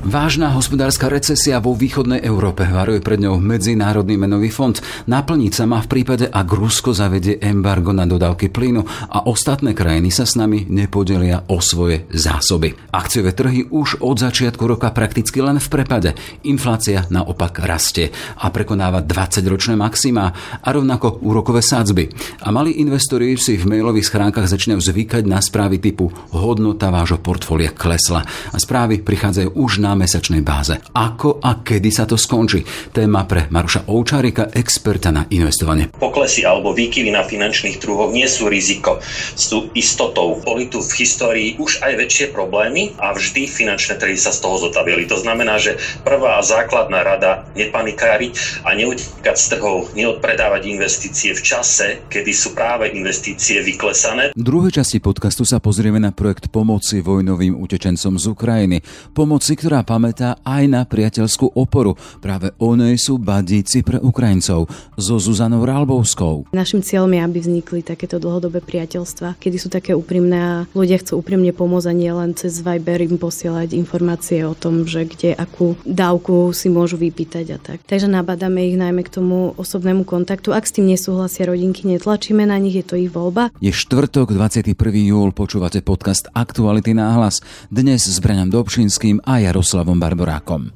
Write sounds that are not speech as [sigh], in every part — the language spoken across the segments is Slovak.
Vážna hospodárska recesia vo východnej Európe varuje pred ňou Medzinárodný menový fond. Naplniť sa má v prípade, ak Rusko zavedie embargo na dodávky plynu a ostatné krajiny sa s nami nepodelia o svoje zásoby. Akciové trhy už od začiatku roka prakticky len v prepade. Inflácia naopak rastie a prekonáva 20-ročné maxima a rovnako úrokové sádzby. A mali investori si v mailových schránkach začínajú zvykať na správy typu hodnota vášho portfólia klesla a správy prichádzajú už na na mesačnej báze. Ako a kedy sa to skončí? Téma pre Maruša Oučárika, experta na investovanie. Poklesy alebo výkyvy na finančných trhoch nie sú riziko, sú istotou. Boli tu v histórii už aj väčšie problémy a vždy finančné trhy sa z toho zotavili. To znamená, že prvá a základná rada nepanikáriť a neutekať z trhov, neodpredávať investície v čase, kedy sú práve investície vyklesané. V druhej časti podcastu sa pozrieme na projekt pomoci vojnovým utečencom z Ukrajiny. Pomoci, ktorá pamätá aj na priateľskú oporu. Práve o nej sú badíci pre Ukrajincov so Zuzanou Rálbovskou. Našim cieľom je, aby vznikli takéto dlhodobé priateľstva, kedy sú také úprimné a ľudia chcú úprimne pomôcť a nie len cez Viber im posielať informácie o tom, že kde akú dávku si môžu vypýtať a tak. Takže nabádame ich najmä k tomu osobnému kontaktu. Ak s tým nesúhlasia rodinky, netlačíme na nich, je to ich voľba. Je štvrtok, 21. júl, počúvate podcast Aktuality náhlas. Dnes s Braňom Dobšinským a Jaroslavom Jaroslavom Barborákom.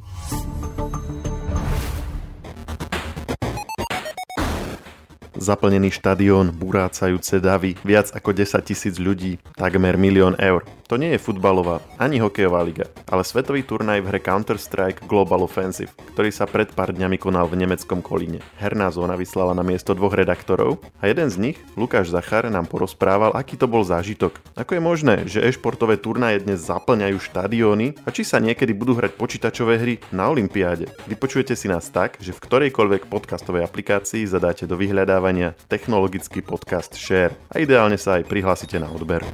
Zaplnený štadión, burácajúce davy, viac ako 10 tisíc ľudí, takmer milión eur. To nie je futbalová ani hokejová liga, ale svetový turnaj v hre Counter-Strike Global Offensive, ktorý sa pred pár dňami konal v nemeckom Kolíne. Herná zóna vyslala na miesto dvoch redaktorov a jeden z nich, Lukáš Zachar, nám porozprával, aký to bol zážitok. Ako je možné, že e-športové turnaje dnes zaplňajú štadióny a či sa niekedy budú hrať počítačové hry na Olympiáde. Vypočujete si nás tak, že v ktorejkoľvek podcastovej aplikácii zadáte do vyhľadávania technologický podcast Share a ideálne sa aj prihlásite na odber.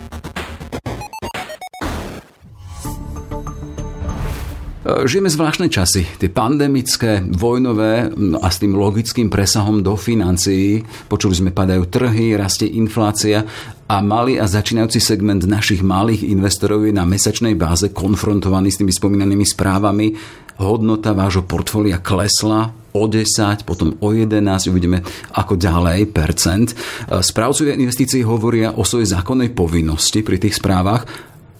Žijeme zvláštne časy, tie pandemické, vojnové a s tým logickým presahom do financií. Počuli sme, padajú trhy, rastie inflácia a malý a začínajúci segment našich malých investorov je na mesačnej báze konfrontovaný s tými spomínanými správami. Hodnota vášho portfólia klesla, o 10, potom o 11, uvidíme ako ďalej percent. Správcovia investícií hovoria o svojej zákonnej povinnosti pri tých správach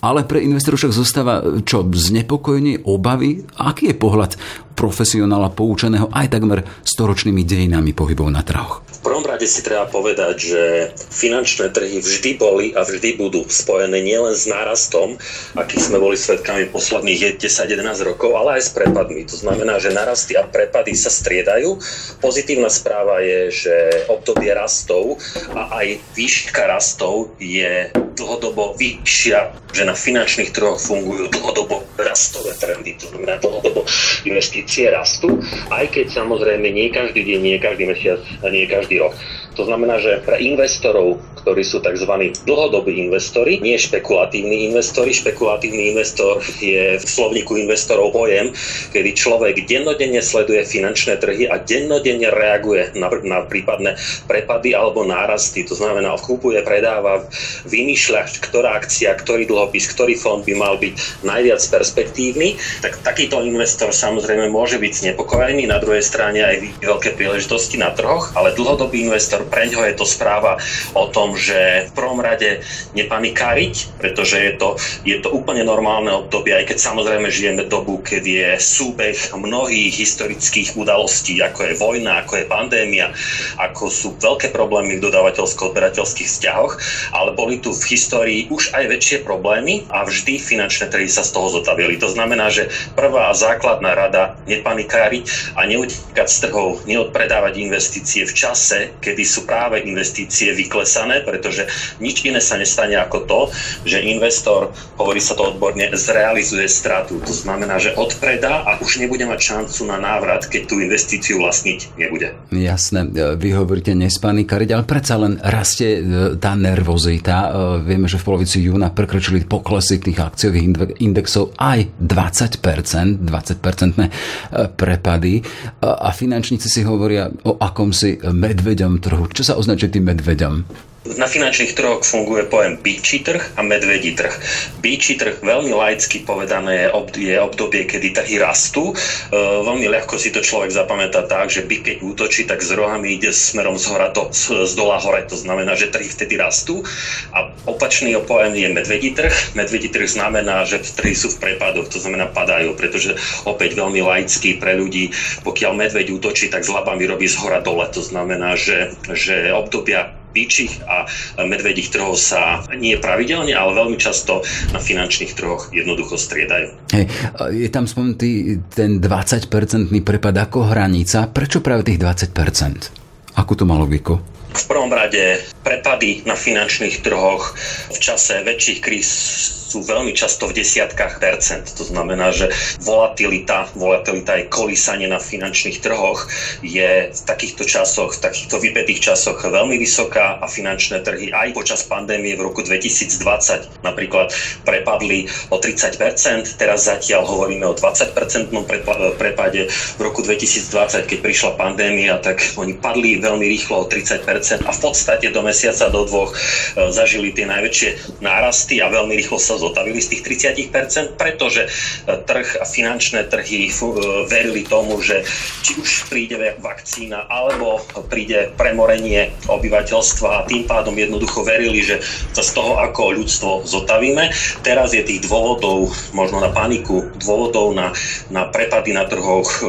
ale pre investorov však zostáva čo, znepokojenie, obavy? Aký je pohľad profesionála poučeného aj takmer storočnými dejinami pohybov na trhoch? V prvom rade si treba povedať, že finančné trhy vždy boli a vždy budú spojené nielen s nárastom, aký sme boli svetkami posledných 10-11 rokov, ale aj s prepadmi. To znamená, že narasty a prepady sa striedajú. Pozitívna správa je, že obdobie rastov a aj výška rastov je dlhodobo vyššia, že na finančných trhoch fungujú dlhodobo rastové trendy, to znamená dlhodobo investície rastú, aj keď samozrejme nie každý deň, nie každý mesiac nie každý rok. To znamená, že pre investorov, ktorí sú tzv. dlhodobí investori, nie špekulatívni investori. Špekulatívny investor je v slovníku investorov pojem, kedy človek dennodenne sleduje finančné trhy a dennodenne reaguje na, na prípadné prepady alebo nárasty. To znamená, vkupuje, predáva, vymýšľa, ktorá akcia, ktorý dlhopis, ktorý fond by mal byť najviac perspektívny. Tak takýto investor samozrejme môže byť znepokojený. Na druhej strane aj veľké príležitosti na trhoch, ale dlhodobý investor pre ňoho je to správa o tom, že v prvom rade nepanikáriť, pretože je to, je to úplne normálne obdobie, aj keď samozrejme žijeme dobu, keď je súbeh mnohých historických udalostí, ako je vojna, ako je pandémia, ako sú veľké problémy v dodávateľsko-odberateľských vzťahoch, ale boli tu v histórii už aj väčšie problémy a vždy finančné trhy sa z toho zotavili. To znamená, že prvá základná rada nepanikáriť a neutekať z trhov, neodpredávať investície v čase, kedy sú práve investície vyklesané, pretože nič iné sa nestane ako to, že investor, hovorí sa to odborne, zrealizuje stratu. To znamená, že odpredá a už nebude mať šancu na návrat, keď tú investíciu vlastniť nebude. Jasné, vy hovoríte nespanikariť, ale predsa len rastie e, tá nervozita. E, vieme, že v polovici júna prekročili poklesy tých akciových indexov aj 20%, 20% e, prepady a finančníci si hovoria o akomsi medveďom trhu trhu. Čo sa označuje tým medveďom? Na finančných trhoch funguje pojem byčí trh a medvedí trh. Byčí trh veľmi laicky povedané je obdobie, kedy trhy rastú. E, veľmi ľahko si to človek zapamätá tak, že byk keď útočí, tak s rohami ide smerom z, hora do, z dola hore. To znamená, že trhy vtedy rastú. A opačný pojem je medvedí trh. Medvedí trh znamená, že trhy sú v prepadoch, to znamená padajú, pretože opäť veľmi laicky pre ľudí, pokiaľ medveď útočí, tak s labami robí z hora dole. To znamená, že, že obdobia píčich a medvedích trhov sa nie pravidelne, ale veľmi často na finančných trhoch jednoducho striedajú. Hej, je tam spomenutý ten 20-percentný prepad ako hranica. Prečo práve tých 20%? Akú to malo logiku? V prvom rade prepady na finančných trhoch v čase väčších kríz sú veľmi často v desiatkách percent. To znamená, že volatilita, volatilita je kolísanie na finančných trhoch je v takýchto časoch, v takýchto vypetých časoch veľmi vysoká a finančné trhy aj počas pandémie v roku 2020 napríklad prepadli o 30%, teraz zatiaľ hovoríme o 20% prepade. V roku 2020, keď prišla pandémia, tak oni padli veľmi rýchlo o 30% a v podstate do mesiaca, do dvoch e, zažili tie najväčšie nárasty a veľmi rýchlo sa zotavili z tých 30%, pretože e, trh a finančné trhy e, verili tomu, že či už príde vakcína alebo príde premorenie obyvateľstva a tým pádom jednoducho verili, že sa z toho ako ľudstvo zotavíme. Teraz je tých dôvodov možno na paniku, dôvodov na, na prepady na trhoch, o,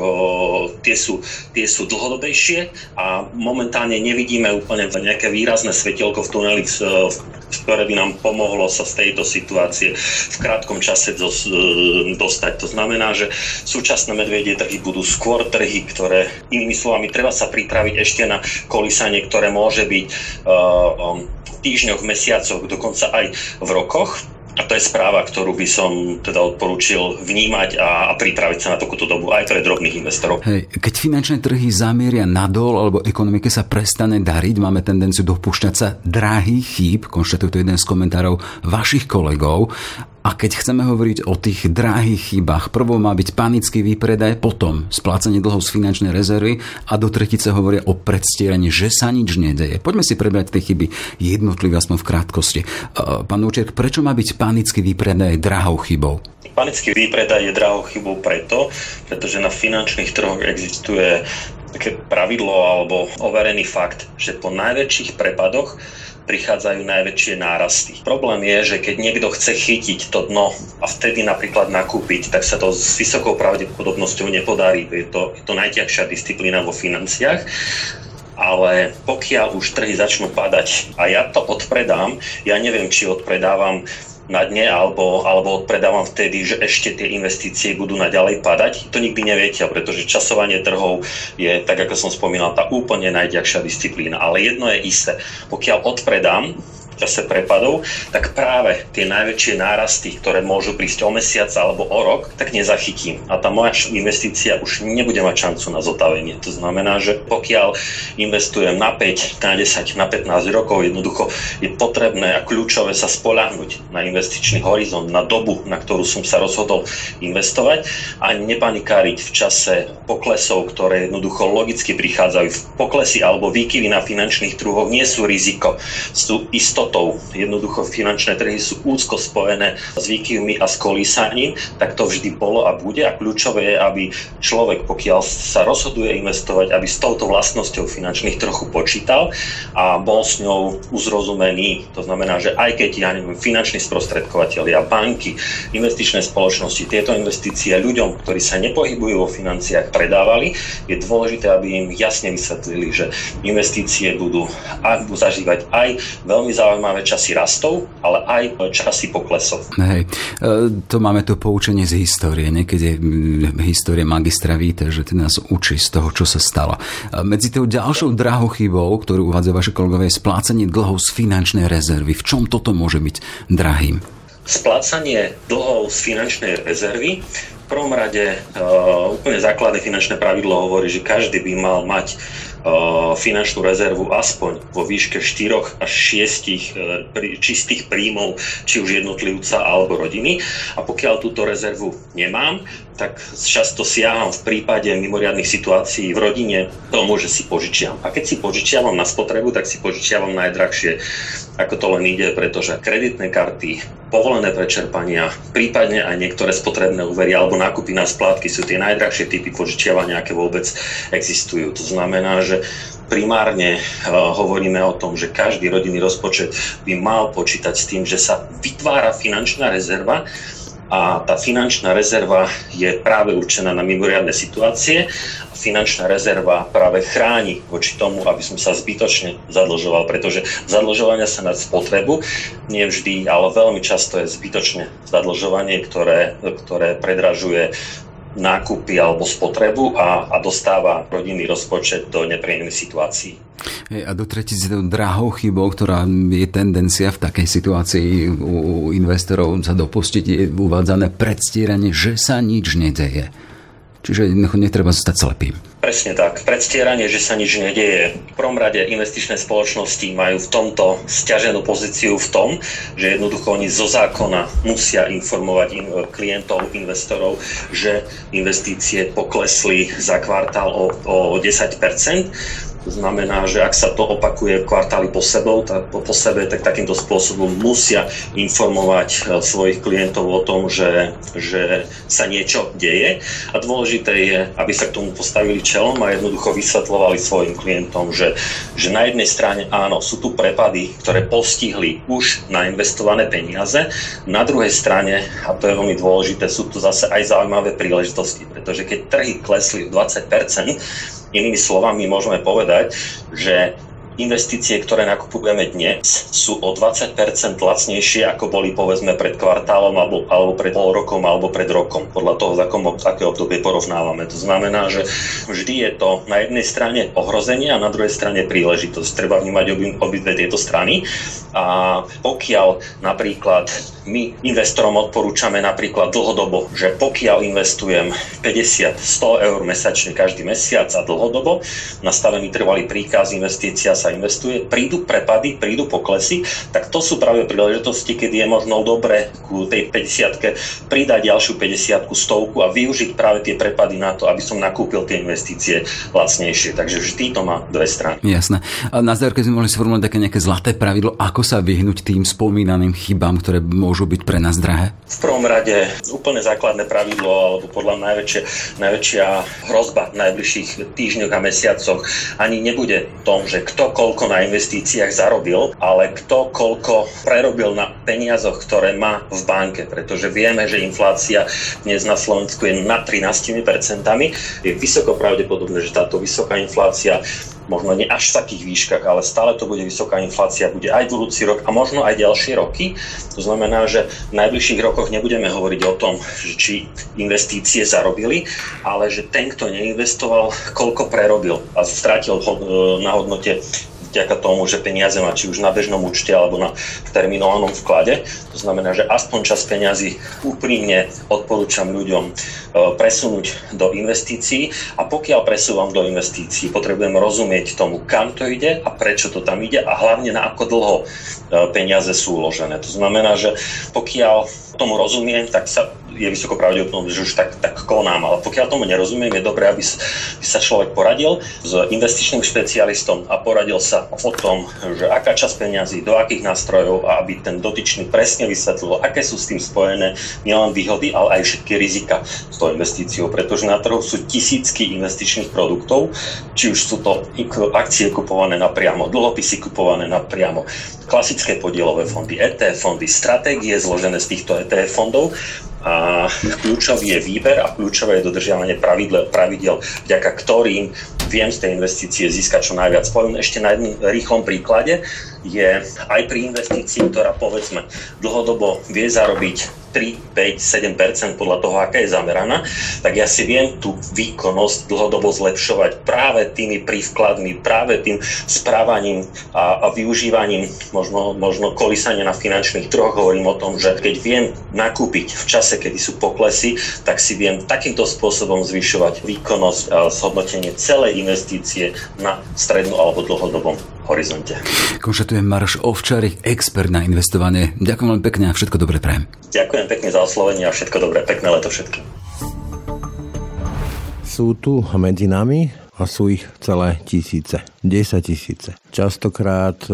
tie, sú, tie sú dlhodobejšie a momentálne nevidíme úplne nejaké výrazné svetielko v tuneli, ktoré by nám pomohlo sa z tejto situácie informácie v krátkom čase e, dostať. To znamená, že súčasné medvedie trhy budú skôr trhy, ktoré, inými slovami, treba sa pripraviť ešte na kolísanie, ktoré môže byť e, v týždňoch, mesiacoch, dokonca aj v rokoch. A to je správa, ktorú by som teda odporúčil vnímať a, a pripraviť sa na takúto dobu aj pre drobných investorov. Hej, keď finančné trhy zamieria nadol alebo ekonomike sa prestane dariť, máme tendenciu dopúšťať sa drahých chýb, konštatuje to jeden z komentárov vašich kolegov. A keď chceme hovoriť o tých drahých chybách, prvo má byť panický výpredaj, potom splácanie dlhov z finančnej rezervy a do tretice hovoria o predstieraní, že sa nič nedeje. Poďme si prebrať tie chyby jednotlivé aspoň v krátkosti. Pán Uček, prečo má byť panický výpredaj drahou chybou? Panický výpredaj je drahou chybou preto, pretože na finančných trhoch existuje také pravidlo alebo overený fakt, že po najväčších prepadoch prichádzajú najväčšie nárasty. Problém je, že keď niekto chce chytiť to dno a vtedy napríklad nakúpiť, tak sa to s vysokou pravdepodobnosťou nepodarí. Je to, je to najťažšia disciplína vo financiách ale pokiaľ už trhy začnú padať a ja to odpredám, ja neviem, či odpredávam na dne alebo, alebo odpredávam vtedy, že ešte tie investície budú naďalej padať. To nikdy neviete, pretože časovanie trhov je, tak ako som spomínal, tá úplne najďakšia disciplína. Ale jedno je isté, pokiaľ odpredám čase prepadov, tak práve tie najväčšie nárasty, ktoré môžu prísť o mesiac alebo o rok, tak nezachytím. A tá moja investícia už nebude mať šancu na zotavenie. To znamená, že pokiaľ investujem na 5, na 10, na 15 rokov, jednoducho je potrebné a kľúčové sa spolahnuť na investičný horizont, na dobu, na ktorú som sa rozhodol investovať a nepanikáriť v čase poklesov, ktoré jednoducho logicky prichádzajú. V poklesy alebo výkyvy na finančných trhoch nie sú riziko, sú istoty istotou. Jednoducho finančné trhy sú úzko spojené s výkyvmi a s kolísaním, tak to vždy bolo a bude. A kľúčové je, aby človek, pokiaľ sa rozhoduje investovať, aby s touto vlastnosťou finančných trochu počítal a bol s ňou uzrozumený. To znamená, že aj keď, ja neviem, finanční sprostredkovateľia, banky, investičné spoločnosti tieto investície ľuďom, ktorí sa nepohybujú vo financiách, predávali, je dôležité, aby im jasne vysvetlili, že investície budú, budú zažívať aj veľmi zaujímavé zaujímavé časy rastov, ale aj časy poklesov. Hej, e, to máme to poučenie z histórie. Niekedy histórie magistra víte, že to nás učí z toho, čo sa stalo. E, medzi tou ďalšou drahou chybou, ktorú uvádza vaše kolegové, je splácanie dlhov z finančnej rezervy. V čom toto môže byť drahým? Splácanie dlhov z finančnej rezervy prvom rade uh, úplne základné finančné pravidlo hovorí, že každý by mal mať finančnú rezervu aspoň vo výške 4 až 6 uh, prí, čistých príjmov, či už jednotlivca alebo rodiny. A pokiaľ túto rezervu nemám, tak často siaham v prípade mimoriadných situácií v rodine tomu, že si požičiam. A keď si požičiavam na spotrebu, tak si požičiavam najdrahšie, ako to len ide, pretože kreditné karty, povolené prečerpania, prípadne aj niektoré spotrebné úvery alebo nákupy na splátky sú tie najdrahšie typy požičiavania, aké vôbec existujú. To znamená, že primárne uh, hovoríme o tom, že každý rodinný rozpočet by mal počítať s tým, že sa vytvára finančná rezerva, a tá finančná rezerva je práve určená na mimoriadne situácie. A finančná rezerva práve chráni voči tomu, aby som sa zbytočne zadlžoval, pretože zadlžovania sa na spotrebu nevždy, ale veľmi často je zbytočne zadlžovanie, ktoré, ktoré predražuje nákupy alebo spotrebu a, a dostáva rodinný rozpočet do nepríjemných situácií. A do tretice drahou chybou, ktorá je tendencia v takej situácii u investorov sa dopustiť, je uvádzané predstieranie, že sa nič nedeje. Čiže netreba zostať slepým. Presne tak. Predstieranie, že sa nič nedieje. V prvom rade investičné spoločnosti majú v tomto stiaženú pozíciu v tom, že jednoducho oni zo zákona musia informovať klientov, investorov, že investície poklesli za kvartál o, o 10 to znamená, že ak sa to opakuje kvartály po, sebou, tak, po, po sebe, tak takýmto spôsobom musia informovať e, svojich klientov o tom, že, že sa niečo deje. A dôležité je, aby sa k tomu postavili čelom a jednoducho vysvetlovali svojim klientom, že, že na jednej strane áno, sú tu prepady, ktoré postihli už na investované peniaze, na druhej strane, a to je veľmi dôležité, sú tu zase aj zaujímavé príležitosti, pretože keď trhy klesli o 20%, Inými slovami môžeme povedať, že investície, ktoré nakupujeme dnes, sú o 20% lacnejšie, ako boli povedzme pred kvartálom alebo, alebo pred pol rokom alebo pred rokom, podľa toho, za akom, aké obdobie porovnávame. To znamená, že vždy je to na jednej strane ohrozenie a na druhej strane príležitosť. Treba vnímať obi, tieto strany a pokiaľ napríklad my investorom odporúčame napríklad dlhodobo, že pokiaľ investujem 50-100 eur mesačne každý mesiac a dlhodobo, nastavený trvalý príkaz, investícia sa investuje, prídu prepady, prídu poklesy, tak to sú práve príležitosti, kedy je možno dobre ku tej 50 pridať ďalšiu 50 stovku a využiť práve tie prepady na to, aby som nakúpil tie investície lacnejšie. Takže vždy to má dve strany. Jasné. A na záver, keď sme mohli sformulovať také nejaké zlaté pravidlo, ako sa vyhnúť tým spomínaným chybám, ktoré môžu byť pre nás drahé? V prvom rade úplne základné pravidlo, alebo podľa najväčšia, najväčšia hrozba v najbližších týždňoch a mesiacoch ani nebude v tom, že kto koľko na investíciách zarobil, ale kto koľko prerobil na peniazoch, ktoré má v banke, pretože vieme, že inflácia dnes na Slovensku je na 13%. Je vysoko pravdepodobné, že táto vysoká inflácia možno nie až v takých výškach, ale stále to bude vysoká inflácia, bude aj budúci rok a možno aj ďalšie roky. To znamená, že v najbližších rokoch nebudeme hovoriť o tom, že či investície zarobili, ale že ten, kto neinvestoval, koľko prerobil a stratil na hodnote vďaka tomu, že peniaze má či už na bežnom účte alebo na terminovanom vklade. To znamená, že aspoň čas peniazy úprimne odporúčam ľuďom e, presunúť do investícií a pokiaľ presúvam do investícií, potrebujem rozumieť tomu, kam to ide a prečo to tam ide a hlavne na ako dlho e, peniaze sú uložené. To znamená, že pokiaľ tomu rozumiem, tak sa je vysoko pravdepodobné, že už tak, tak konám. Ale pokiaľ tomu nerozumiem, je dobré, aby, sa človek poradil s investičným špecialistom a poradil sa o tom, že aká časť peniazy, do akých nástrojov a aby ten dotyčný presne vysvetlil, aké sú s tým spojené nielen výhody, ale aj všetky rizika s tou investíciou, pretože na trhu sú tisícky investičných produktov, či už sú to akcie kupované napriamo, dlhopisy kupované napriamo, klasické podielové fondy, ETF fondy, stratégie zložené z týchto ETF fondov a kľúčový je výber a kľúčové je dodržiavanie pravidel, pravidel, vďaka ktorým viem z tej investície získať čo najviac. Poviem ešte na jednom rýchlom príklade, je aj pri investícii, ktorá povedzme dlhodobo vie zarobiť 3, 5, 7% podľa toho, aká je zameraná, tak ja si viem tú výkonnosť dlhodobo zlepšovať práve tými prívkladmi, práve tým správaním a, a využívaním možno, možno kolísania na finančných trhoch. Hovorím o tom, že keď viem nakúpiť v čase, kedy sú poklesy, tak si viem takýmto spôsobom zvyšovať výkonnosť a zhodnotenie celej investície na strednú alebo dlhodobom horizonte. Konštatujem Maroš Ovčarik, expert na investovanie. Ďakujem veľmi pekne a všetko dobré prajem. Ďakujem pekne za oslovenie a všetko dobré. Pekné leto všetkým. Sú tu medzi nami a sú ich celé tisíce, 10 tisíce. Častokrát e,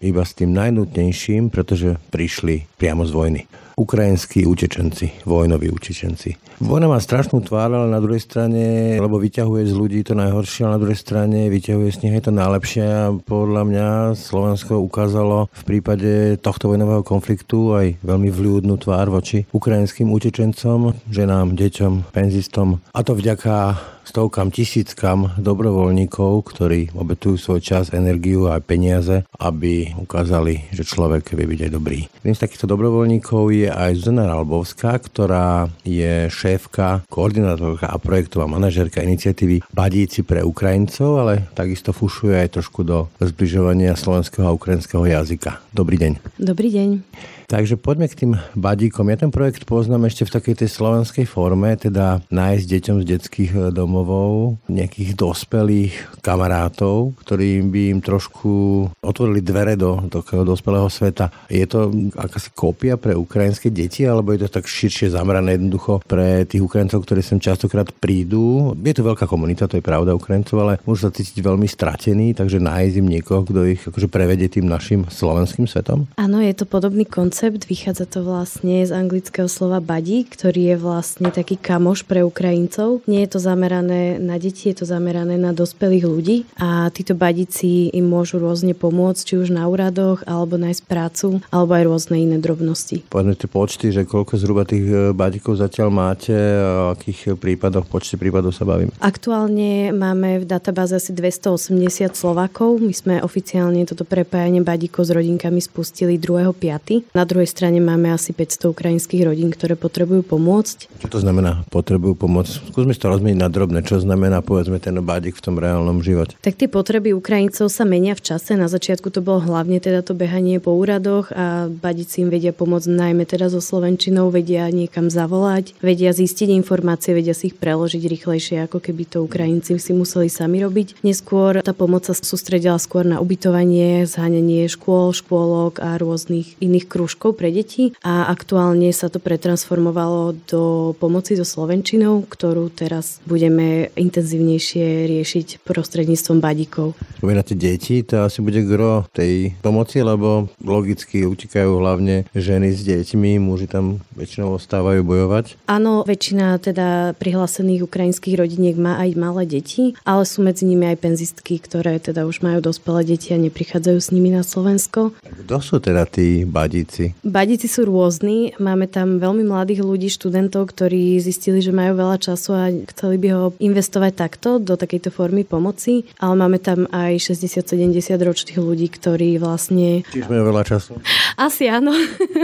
iba s tým najnutnejším, pretože prišli priamo z vojny ukrajinskí utečenci, vojnoví utečenci. Vojna má strašnú tvár, ale na druhej strane, lebo vyťahuje z ľudí to najhoršie, ale na druhej strane vyťahuje z nich aj to najlepšie a podľa mňa Slovensko ukázalo v prípade tohto vojnového konfliktu aj veľmi vľúdnu tvár voči ukrajinským utečencom, ženám, deťom, penzistom. A to vďaka stovkám, tisíckam dobrovoľníkov, ktorí obetujú svoj čas, energiu a peniaze, aby ukázali, že človek vie byť aj dobrý. Jedným z takýchto dobrovoľníkov je aj Zuzana Ralbovská, ktorá je šéfka, koordinátorka a projektová manažerka iniciatívy Badíci pre Ukrajincov, ale takisto fušuje aj trošku do zbližovania slovenského a ukrajinského jazyka. Dobrý deň. Dobrý deň. Takže poďme k tým badíkom. Ja ten projekt poznám ešte v takej tej slovenskej forme, teda nájsť deťom z detských e, domovov nejakých dospelých kamarátov, ktorí by im trošku otvorili dvere do takého dospelého sveta. Je to akási kópia pre ukrajinské deti, alebo je to tak širšie zamrané jednoducho pre tých Ukrajincov, ktorí sem častokrát prídu? Je to veľká komunita, to je pravda Ukrajincov, ale môžu sa cítiť veľmi stratení, takže nájsť im niekoho, kto ich akože prevedie tým našim slovenským svetom? Áno, je to podobný koncept koncept. Vychádza to vlastne z anglického slova buddy, ktorý je vlastne taký kamoš pre Ukrajincov. Nie je to zamerané na deti, je to zamerané na dospelých ľudí a títo badici im môžu rôzne pomôcť, či už na úradoch, alebo nájsť prácu, alebo aj rôzne iné drobnosti. Povedzme tie počty, že koľko zhruba tých e, badíkov zatiaľ máte a akých prípadoch, počte prípadov sa bavím? Aktuálne máme v databáze asi 280 Slovákov. My sme oficiálne toto prepájanie badíkov s rodinkami spustili 2.5. Na druhej strane máme asi 500 ukrajinských rodín, ktoré potrebujú pomôcť. Čo to znamená potrebujú pomôcť? Skúsme to rozmeniť na drobné. Čo znamená povedzme ten bádik v tom reálnom živote? Tak tie potreby Ukrajincov sa menia v čase. Na začiatku to bolo hlavne teda to behanie po úradoch a badici im vedia pomôcť najmä teda so Slovenčinou, vedia niekam zavolať, vedia zistiť informácie, vedia si ich preložiť rýchlejšie, ako keby to Ukrajinci si museli sami robiť. Neskôr tá pomoc sa sústredila skôr na ubytovanie, zháňanie škôl, škôlok a rôznych iných krúžkov krúžkov pre deti a aktuálne sa to pretransformovalo do pomoci so Slovenčinou, ktorú teraz budeme intenzívnejšie riešiť prostredníctvom badíkov. Spomínate deti, to asi bude gro tej pomoci, lebo logicky utekajú hlavne ženy s deťmi, muži tam väčšinou ostávajú bojovať. Áno, väčšina teda prihlásených ukrajinských rodiniek má aj malé deti, ale sú medzi nimi aj penzistky, ktoré teda už majú dospelé deti a neprichádzajú s nimi na Slovensko. Kto sú teda tí badíci? Badíci sú rôzni. Máme tam veľmi mladých ľudí, študentov, ktorí zistili, že majú veľa času a chceli by ho investovať takto, do takejto formy pomoci. Ale máme tam aj 60-70 ročných ľudí, ktorí vlastne... Tiež majú veľa času. Asi áno.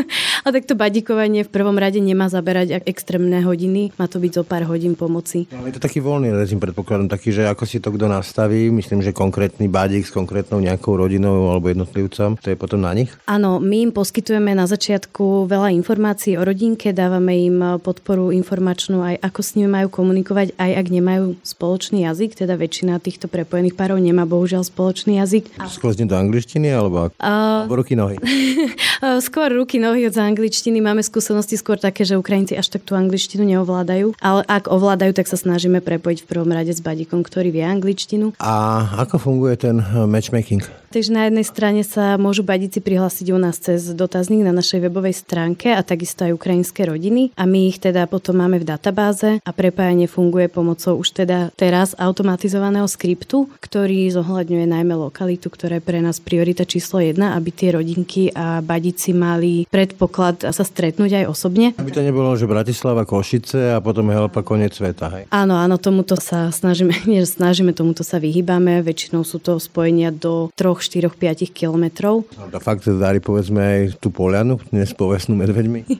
[laughs] a takto badíkovanie v prvom rade nemá zaberať extrémne hodiny. Má to byť zo pár hodín pomoci. Ale je to taký voľný režim, predpokladom, taký, že ako si to kto nastaví, myslím, že konkrétny badík s konkrétnou nejakou rodinou alebo jednotlivcom, to je potom na nich? Áno, my im poskytujeme dávame na začiatku veľa informácií o rodinke, dávame im podporu informačnú aj ako s nimi majú komunikovať, aj ak nemajú spoločný jazyk, teda väčšina týchto prepojených párov nemá bohužiaľ spoločný jazyk. Skôr do angličtiny alebo, uh, alebo ruky nohy? [laughs] skôr ruky nohy od angličtiny. Máme skúsenosti skôr také, že Ukrajinci až tak tú angličtinu neovládajú, ale ak ovládajú, tak sa snažíme prepojiť v prvom rade s badíkom, ktorý vie angličtinu. A ako funguje ten matchmaking? Takže na jednej strane sa môžu badíci prihlásiť u nás cez dotazník na našej webovej stránke a takisto aj ukrajinské rodiny a my ich teda potom máme v databáze a prepájanie funguje pomocou už teda teraz automatizovaného skriptu, ktorý zohľadňuje najmä lokalitu, ktorá je pre nás priorita číslo jedna, aby tie rodinky a badíci mali predpoklad sa stretnúť aj osobne. Aby to nebolo, že Bratislava, Košice a potom Helpa koniec sveta. Hej. Áno, áno, tomuto sa snažíme, [laughs] nie, snažíme, tomuto sa vyhýbame. Väčšinou sú to spojenia do troch 4-5 kilometrov. A fakt darí povedzme aj tú polianu, dnes povesnú medveďmi? [laughs]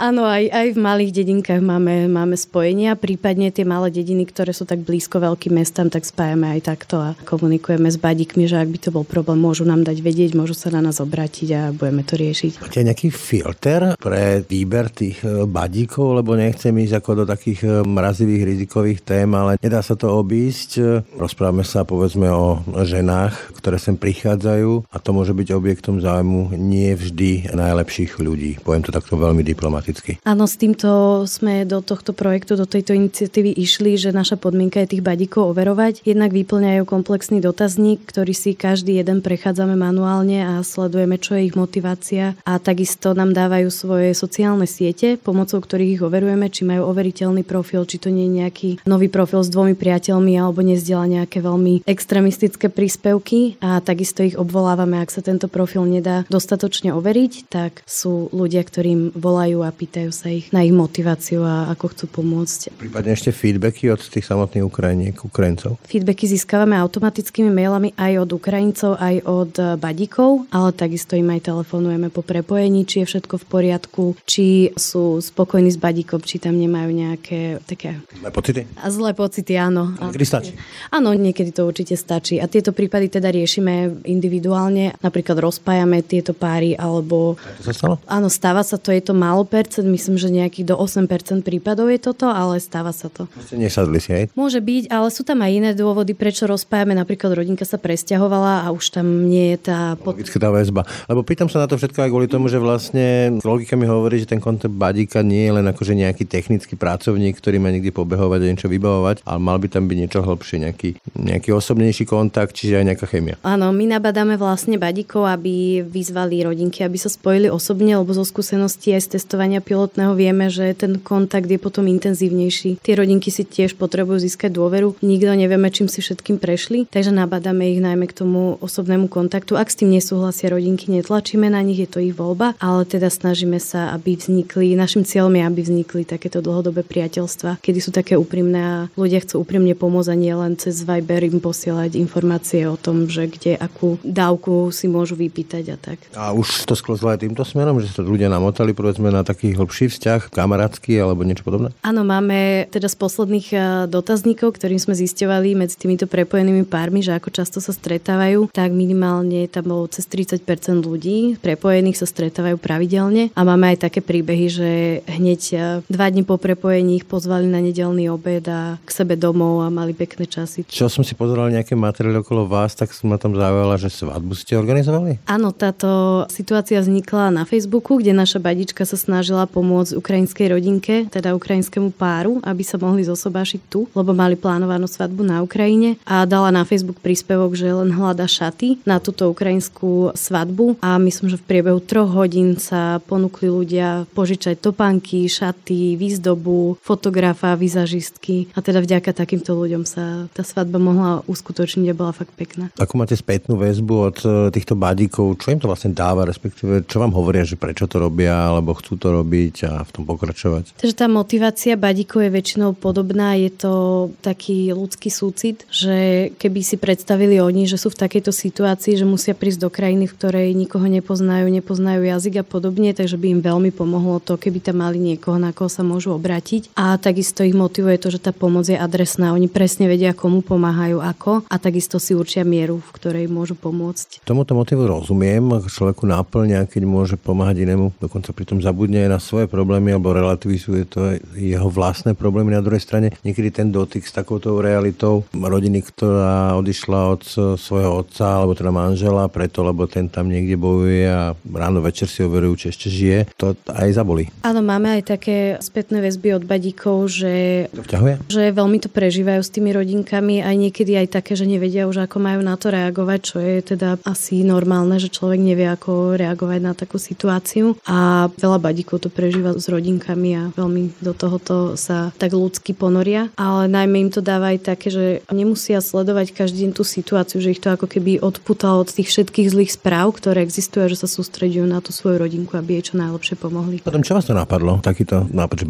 Áno, aj, aj v malých dedinkách máme, máme spojenia, prípadne tie malé dediny, ktoré sú tak blízko veľkým mestám, tak spájame aj takto a komunikujeme s badíkmi, že ak by to bol problém, môžu nám dať vedieť, môžu sa na nás obrátiť a budeme to riešiť. Máte nejaký filter pre výber tých e, badíkov, lebo nechcem ísť ako do takých e, mrazivých rizikových tém, ale nedá sa to obísť. Rozprávame sa povedzme o ženách, ktoré sem prichádzajú a to môže byť objektom zájmu nie vždy najlepších ľudí. Poviem to takto veľmi diplomaticky. Áno, s týmto sme do tohto projektu, do tejto iniciatívy išli, že naša podmienka je tých badíkov overovať. Jednak vyplňajú komplexný dotazník, ktorý si každý jeden prechádzame manuálne a sledujeme, čo je ich motivácia a takisto nám dávajú svoje sociálne siete, pomocou ktorých ich overujeme, či majú overiteľný profil, či to nie je nejaký nový profil s dvomi priateľmi alebo nezdiela nejaké veľmi extremistické príspevky a takisto ich obvolávame, ak sa tento profil nedá dostatočne overiť, tak sú ľudia, ktorým volajú a pýtajú sa ich na ich motiváciu a ako chcú pomôcť. Prípadne ešte feedbacky od tých samotných Ukrajiniek, Ukrajincov? Feedbacky získavame automatickými mailami aj od Ukrajincov, aj od badíkov, ale takisto im aj telefonujeme po prepojení, či je všetko v poriadku, či sú spokojní s badíkom, či tam nemajú nejaké také... Zlé pocity? A zlé pocity, áno. Niekedy stačí? Áno, niekedy to určite stačí. A tieto prípady teda riešime individuálne, napríklad rozpájame tieto páry, alebo... To sa stalo? Áno, stáva sa to, je to málo percent, myslím, že nejakých do 8% prípadov je toto, ale stáva sa to. Ste nesadli si, hej? Môže byť, ale sú tam aj iné dôvody, prečo rozpájame. Napríklad rodinka sa presťahovala a už tam nie je tá... Pod... tá väzba. Lebo pýtam sa na to všetko aj kvôli tomu, že vlastne logika mi hovorí, že ten koncept badíka nie je len akože nejaký technický pracovník, ktorý má niekde pobehovať a niečo vybavovať, ale mal by tam byť niečo hlbšie, nejaký, nejaký osobnejší kontakt, čiže aj nejaká chémia. Áno, my nabadáme vlastne badíkov, aby vyzvali rodinky, aby sa spojili osobne, lebo zo skúseností aj z testovania pilotného vieme, že ten kontakt je potom intenzívnejší. Tie rodinky si tiež potrebujú získať dôveru. Nikto nevieme, čím si všetkým prešli, takže nabadáme ich najmä k tomu osobnému kontaktu. Ak s tým nesúhlasia rodinky, netlačíme na nich, je to ich voľba, ale teda snažíme sa, aby vznikli, našim cieľom je, aby vznikli takéto dlhodobé priateľstva, kedy sú také úprimné a ľudia chcú úprimne pomôcť a nie len cez Viber im posielať informácie o tom, že kde akú dávku si môžu vypýtať a tak. A už to sklzlo aj týmto smerom, že sa ľudia namotali povedzme na taký hlbší vzťah, kamarátsky alebo niečo podobné? Áno, máme teda z posledných eh, dotazníkov, ktorým sme zisťovali medzi týmito prepojenými pármi, že ako často sa stretávajú, tak minimálne tam bolo cez 30% ľudí prepojených sa stretávajú pravidelne a máme aj také príbehy, že hneď eh, dva dní po prepojení ich pozvali na nedelný obed a k sebe domov a mali pekné časy. Čo som si pozeral nejaké materiály okolo vás, tak som ma tam zaujala, že svadbu ste organizovali? Áno, táto situácia vznikla na Facebooku, kde naša badička sa snažila pomôcť ukrajinskej rodinke, teda ukrajinskému páru, aby sa mohli zosobášiť tu, lebo mali plánovanú svadbu na Ukrajine a dala na Facebook príspevok, že len hľada šaty na túto ukrajinskú svadbu a myslím, že v priebehu troch hodín sa ponúkli ľudia požičať topánky, šaty, výzdobu, fotografa, vizažistky a teda vďaka takýmto ľuďom sa tá svadba mohla uskutočniť a bola fakt pekná. Ako máte spätnú väzbu od e, týchto badíkov, čo im to vlastne dáva, respektíve čo vám hovoria, že prečo to robia, alebo chcú to robiť a v tom pokračovať? Takže tá motivácia badíkov je väčšinou podobná, je to taký ľudský súcit, že keby si predstavili oni, že sú v takejto situácii, že musia prísť do krajiny, v ktorej nikoho nepoznajú, nepoznajú jazyk a podobne, takže by im veľmi pomohlo to, keby tam mali niekoho, na koho sa môžu obrátiť. A takisto ich motivuje to, že tá pomoc je adresná. Oni presne vedia, komu pomáhajú, ako a takisto si určia mieru, v ktorej môžu pomôcť. Tomuto motivu rozumiem, človeku náplňa, keď môže pomáhať inému, dokonca pritom zabudne aj na svoje problémy alebo relativizuje to jeho vlastné problémy na druhej strane. Niekedy ten dotyk s takouto realitou rodiny, ktorá odišla od svojho otca alebo teda manžela preto, lebo ten tam niekde bojuje a ráno večer si overujú, či ešte žije, to aj zabolí. Áno, máme aj také spätné väzby od badíkov, že, to vťahuje? že veľmi to prežívajú s tými rodinkami, aj niekedy aj také, že nevedia už ako majú na to reagovať, čo je teda asi normálne, že človek nevie ako reagovať na takú situáciu a veľa badíkov to prežíva s rodinkami a veľmi do tohoto sa tak ľudsky ponoria, ale najmä im to dáva aj také, že nemusia sledovať každý deň tú situáciu, že ich to ako keby odputalo od tých všetkých zlých správ, ktoré existujú, že sa sústredujú na tú svoju rodinku, aby jej čo najlepšie pomohli. Potom čo vás to napadlo, takýto nápad, že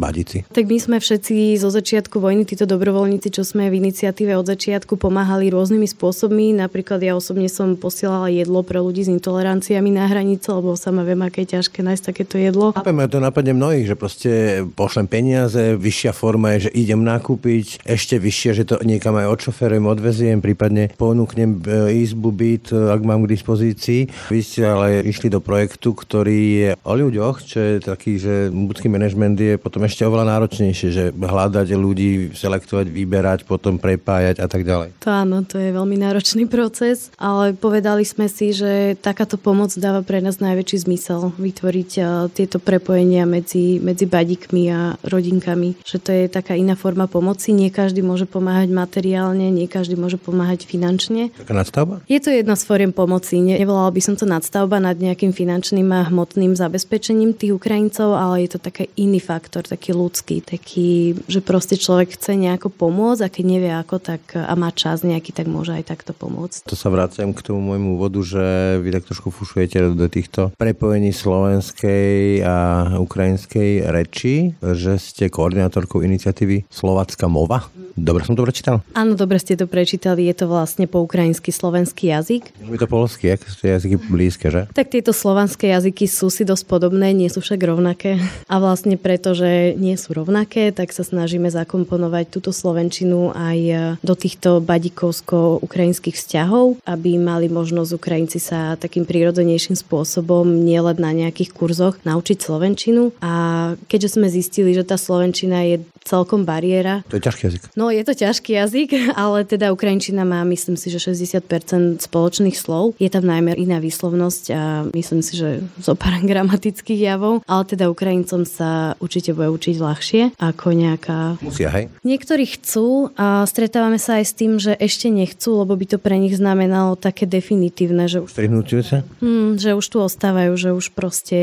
Tak my sme všetci zo začiatku vojny, títo dobrovoľníci, čo sme v iniciatíve od začiatku pomáhali rôznymi spôsobmi. Napríklad ja osobne som posielala jedlo pre ľudí s intoleranciami na hranice, lebo sama viem, aké je ťažké nájsť takéto jedlo. Chápeme, to napadne mnohých, že proste pošlem peniaze, vyššia forma je, že idem nakúpiť, ešte vyššie, že to niekam aj odšoferujem, odveziem, prípadne ponúknem e, izbu, byt, e, ak mám k dispozícii. Vy ste ale išli do projektu, ktorý je o ľuďoch, čo je taký, že ľudský manažment je potom ešte oveľa náročnejšie, že hľadať ľudí, selektovať, vyberať, potom prepájať a tak ďalej. To áno, to je veľmi náročný proces, ale povedali sme si, že takáto pomoc dáva pre nás najväčší zmysel vytvoriť e, tieto prepojenia medzi, medzi badíkmi a rodinkami. Že to je taká iná forma pomoci. Nie každý môže pomáhať materiálne, nie každý môže pomáhať finančne. Taká nadstavba? Je to jedna z foriem pomoci. Nevolala by som to nadstavba nad nejakým finančným a hmotným zabezpečením tých Ukrajincov, ale je to taký iný faktor, taký ľudský, taký, že proste človek chce nejako pomôcť a keď nevie ako, tak a má čas nejaký, tak môže aj takto pomôcť. To sa vraciam k tomu môjmu úvodu, že vy tak trošku fušujete do týchto prepojení slovenskej a ukrajinskej reči, že ste koordinátorkou iniciatívy Slovacká mova. Dobre som to prečítal? Áno, dobre ste to prečítali. Je to vlastne po ukrajinsky slovenský jazyk. Je to polský, ak sú jazyky blízke, že? Tak tieto slovanské jazyky sú si dosť podobné, nie sú však rovnaké. A vlastne preto, že nie sú rovnaké, tak sa snažíme zakomponovať túto slovenčinu aj do týchto badikovsko-ukrajinských vzťahov, aby mali možnosť Ukrajinci sa takým prírodzenejším spôsobom nielen na nejakých kurzoch naučiť slovenčinu. A keďže sme zistili, že tá slovenčina je celkom bariéra. To je ťažký jazyk. No je to ťažký jazyk, [laughs] ale teda Ukrajinčina má myslím si, že 60% spoločných slov. Je tam najmä iná výslovnosť a myslím si, že zo pár [laughs] gramatických javov, ale teda Ukrajincom sa určite bude učiť ľahšie ako nejaká... Musia, hej? Niektorí chcú a stretávame sa aj s tým, že ešte nechcú, lebo by to pre nich znamenalo také definitívne, že už... sa? Hmm, že už tu ostávajú, že už proste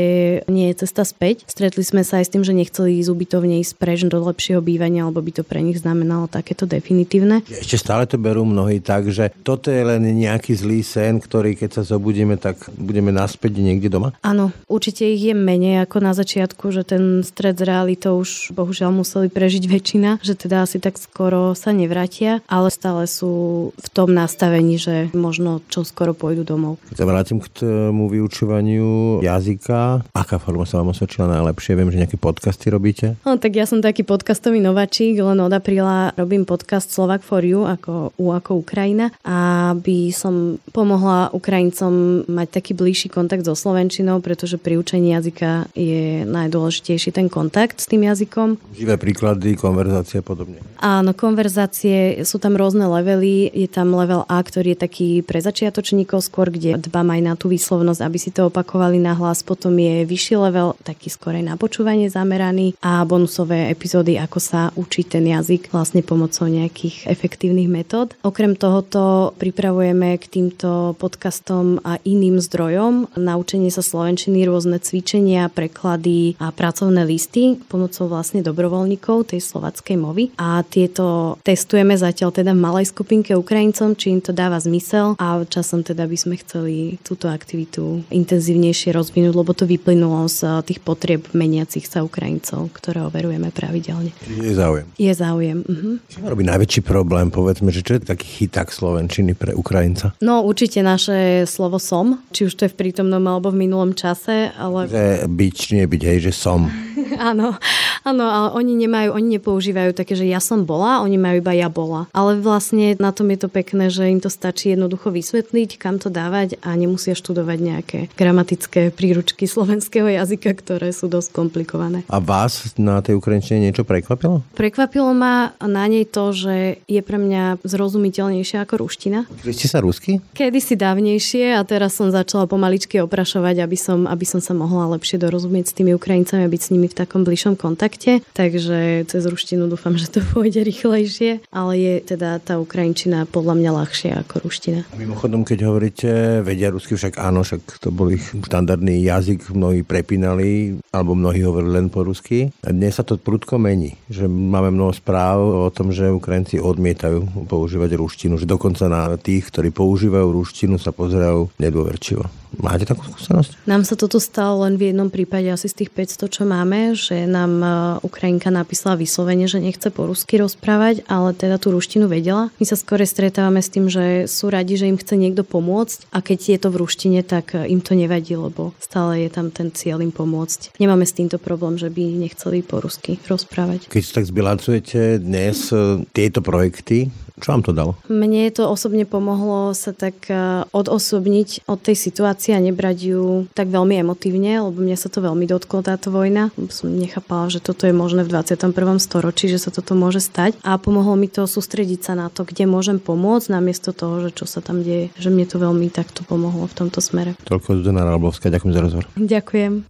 nie je cesta späť. Stretli sme sa aj s tým, že nechceli ísť ubytovne ísť preč do lepšieho bývania, alebo by to pre nich znamenalo takéto definitívne. Ešte stále to berú mnohí tak, že toto je len nejaký zlý sen, ktorý keď sa zobudíme, tak budeme naspäť niekde doma? Áno, určite ich je menej ako na začiatku, že ten stred s realitou už bohužiaľ museli prežiť väčšina, že teda asi tak skoro sa nevrátia, ale stále sú v tom nastavení, že možno čo skoro pôjdu domov. Keď sa vrátim k tomu vyučovaniu jazyka, aká forma sa vám osvedčila najlepšie? Viem, že nejaké podcasty robíte? No, tak ja som taký podcastový nováčik, len od apríla robím podcast Slovak for You, ako U ako Ukrajina, aby som pomohla Ukrajincom mať taký bližší kontakt so Slovenčinou, pretože pri učení jazyka je najdôležitejší ten kontakt s tým jazykom. Živé príklady, konverzácie a podobne. Áno, konverzácie, sú tam rôzne levely. Je tam level A, ktorý je taký pre začiatočníkov skôr, kde dbám aj na tú výslovnosť, aby si to opakovali na hlas. Potom je vyšší level, taký skôr aj na počúvanie zameraný a bonusové epizódy, ako sa učí ten jazyk vlastne pomocou nejakých efektívnych metód. Okrem tohoto pripravujeme k týmto podcastom a iným zdrojom na učenie sa slovenčiny rôzne cvičenia, preklady a pracovné listy pomocou vlastne dobrovoľníkov tej slovackej movy. A tieto testujeme zatiaľ teda v malej skupinke Ukrajincom, či im to dáva zmysel a časom teda by sme chceli túto aktivitu intenzívnejšie rozvinúť, lebo to vyplynulo z tých potrieb meniacich sa Ukrajincov, ktoré overujeme pravidelne. Je záujem. Je záujem. Uh-huh. Čo robí najväčší problém, povedzme, že čo je taký chyták slovenčiny pre Ukrajinca? No určite naše slovo som, či už to je v prítomnom alebo v minulom čase, ale... Že byť, nie byť, hej, že som. [laughs] áno, áno, ale oni nemajú, oni nepoužívajú také, že ja som bola, oni majú iba ja bola. Ale vlastne na tom je to pekné, že im to stačí jednoducho vysvetliť, kam to dávať a nemusia študovať nejaké gramatické príručky [laughs] slovenského jazyka, ktoré sú dosť komplikované. A vás na tej ukrajinčine niečo prekvapilo? Prekvapilo ma na nej to, že je pre mňa zrozumiteľnejšia ako ruština. Vy ste sa rusky? Kedy si dávnejšie a teraz som začala pomaličky oprašovať, aby som, aby som sa mohla lepšie dorozumieť s tými Ukrajincami a byť s nimi v takom bližšom kontakte. Takže cez ruštinu dúfam, že to [laughs] pôjde rýchlejšie, ale je teda tá Ukrajinčina podľa mňa ľahšia ako ruština. Mimochodom, keď hovoríte, vedia rusky, však áno, však to bol ich štandardný jazyk, mnohí prepínali, alebo mnohí hovorili len po rusky. A dnes sa to prudko mení, že máme mnoho správ o tom, že Ukrajinci odmietajú používať ruštinu, že dokonca na tých, ktorí používajú ruštinu, sa pozerajú nedôverčivo. Máte takú skúsenosť? Nám sa toto stalo len v jednom prípade, asi z tých 500, čo máme, že nám e, Ukrajinka napísala vyslovene, že nechce po rusky rozprávať, ale teda tú ruštinu vedela. My sa skore stretávame s tým, že sú radi, že im chce niekto pomôcť a keď je to v ruštine, tak e, im to nevadí, lebo stále je tam ten cieľ im pomôcť. Nemáme s týmto problém, že by nechceli po rusky rozprávať. Keď tak zbilancujete dnes e, tieto projekty, čo vám to dalo? Mne to osobne pomohlo sa tak e, odosobniť od tej situácie a nebrať ju tak veľmi emotívne, lebo mňa sa to veľmi dotklo táto vojna. Som nechápala, že toto je možné v 21. storočí, že sa toto môže stať a pomohlo mi to sústrediť sa na to, kde môžem pomôcť, namiesto toho, že čo sa tam deje. Že mne to veľmi takto pomohlo v tomto smere. Toľko Zuzana Ralbovská, ďakujem za rozhovor. Ďakujem.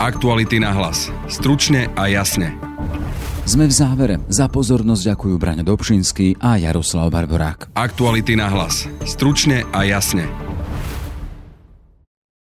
Aktuality na hlas. Stručne a jasne. Sme v závere. Za pozornosť ďakujú Braňo Dobšinský a Jaroslav Barborák. Aktuality na hlas. Stručne a jasne.